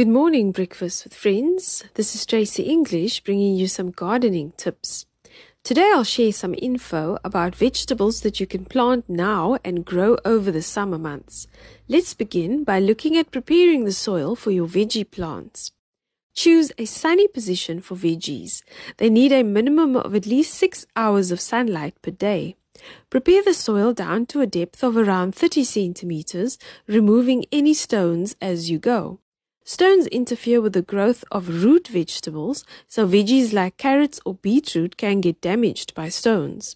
Good morning, Breakfast with Friends. This is Tracy English bringing you some gardening tips. Today I'll share some info about vegetables that you can plant now and grow over the summer months. Let's begin by looking at preparing the soil for your veggie plants. Choose a sunny position for veggies. They need a minimum of at least 6 hours of sunlight per day. Prepare the soil down to a depth of around 30 centimeters, removing any stones as you go. Stones interfere with the growth of root vegetables, so veggies like carrots or beetroot can get damaged by stones.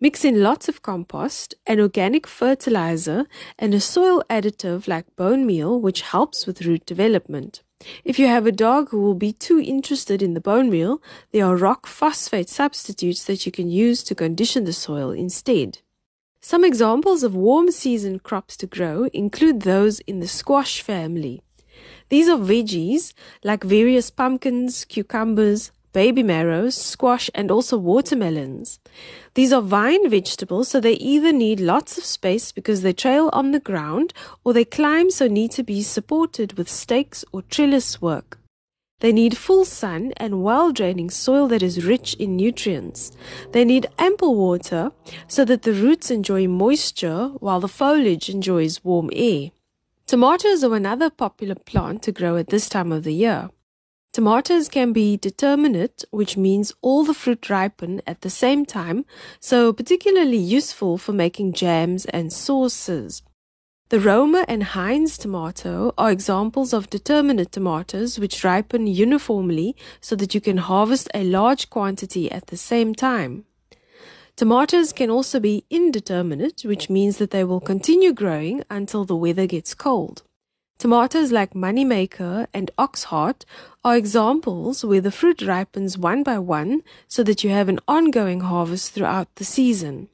Mix in lots of compost, an organic fertilizer, and a soil additive like bone meal, which helps with root development. If you have a dog who will be too interested in the bone meal, there are rock phosphate substitutes that you can use to condition the soil instead. Some examples of warm season crops to grow include those in the squash family. These are veggies like various pumpkins, cucumbers, baby marrows, squash, and also watermelons. These are vine vegetables, so they either need lots of space because they trail on the ground or they climb so need to be supported with stakes or trellis work. They need full sun and well draining soil that is rich in nutrients. They need ample water so that the roots enjoy moisture while the foliage enjoys warm air. Tomatoes are another popular plant to grow at this time of the year. Tomatoes can be determinate, which means all the fruit ripen at the same time, so particularly useful for making jams and sauces. The Roma and Heinz tomato are examples of determinate tomatoes which ripen uniformly so that you can harvest a large quantity at the same time. Tomatoes can also be indeterminate, which means that they will continue growing until the weather gets cold. Tomatoes like Moneymaker and Oxheart are examples where the fruit ripens one by one so that you have an ongoing harvest throughout the season.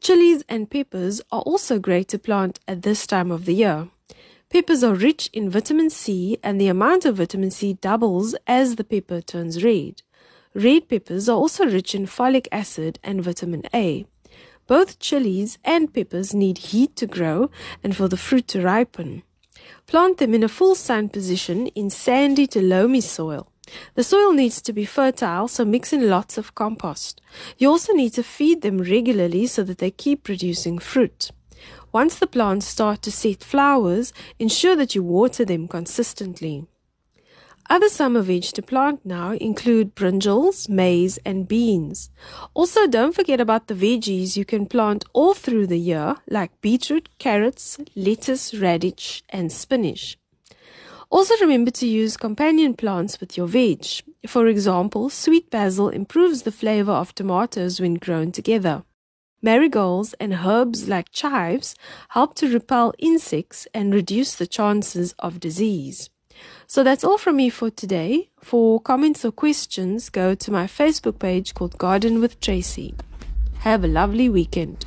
Chilies and peppers are also great to plant at this time of the year. Peppers are rich in vitamin C and the amount of vitamin C doubles as the pepper turns red. Red peppers are also rich in folic acid and vitamin A. Both chilies and peppers need heat to grow and for the fruit to ripen. Plant them in a full sun position in sandy to loamy soil. The soil needs to be fertile, so mix in lots of compost. You also need to feed them regularly so that they keep producing fruit. Once the plants start to set flowers, ensure that you water them consistently. Other summer veg to plant now include brinjals, maize, and beans. Also, don't forget about the veggies you can plant all through the year, like beetroot, carrots, lettuce, radish, and spinach. Also, remember to use companion plants with your veg. For example, sweet basil improves the flavor of tomatoes when grown together. Marigolds and herbs like chives help to repel insects and reduce the chances of disease. So that's all from me for today. For comments or questions, go to my Facebook page called Garden with Tracy. Have a lovely weekend.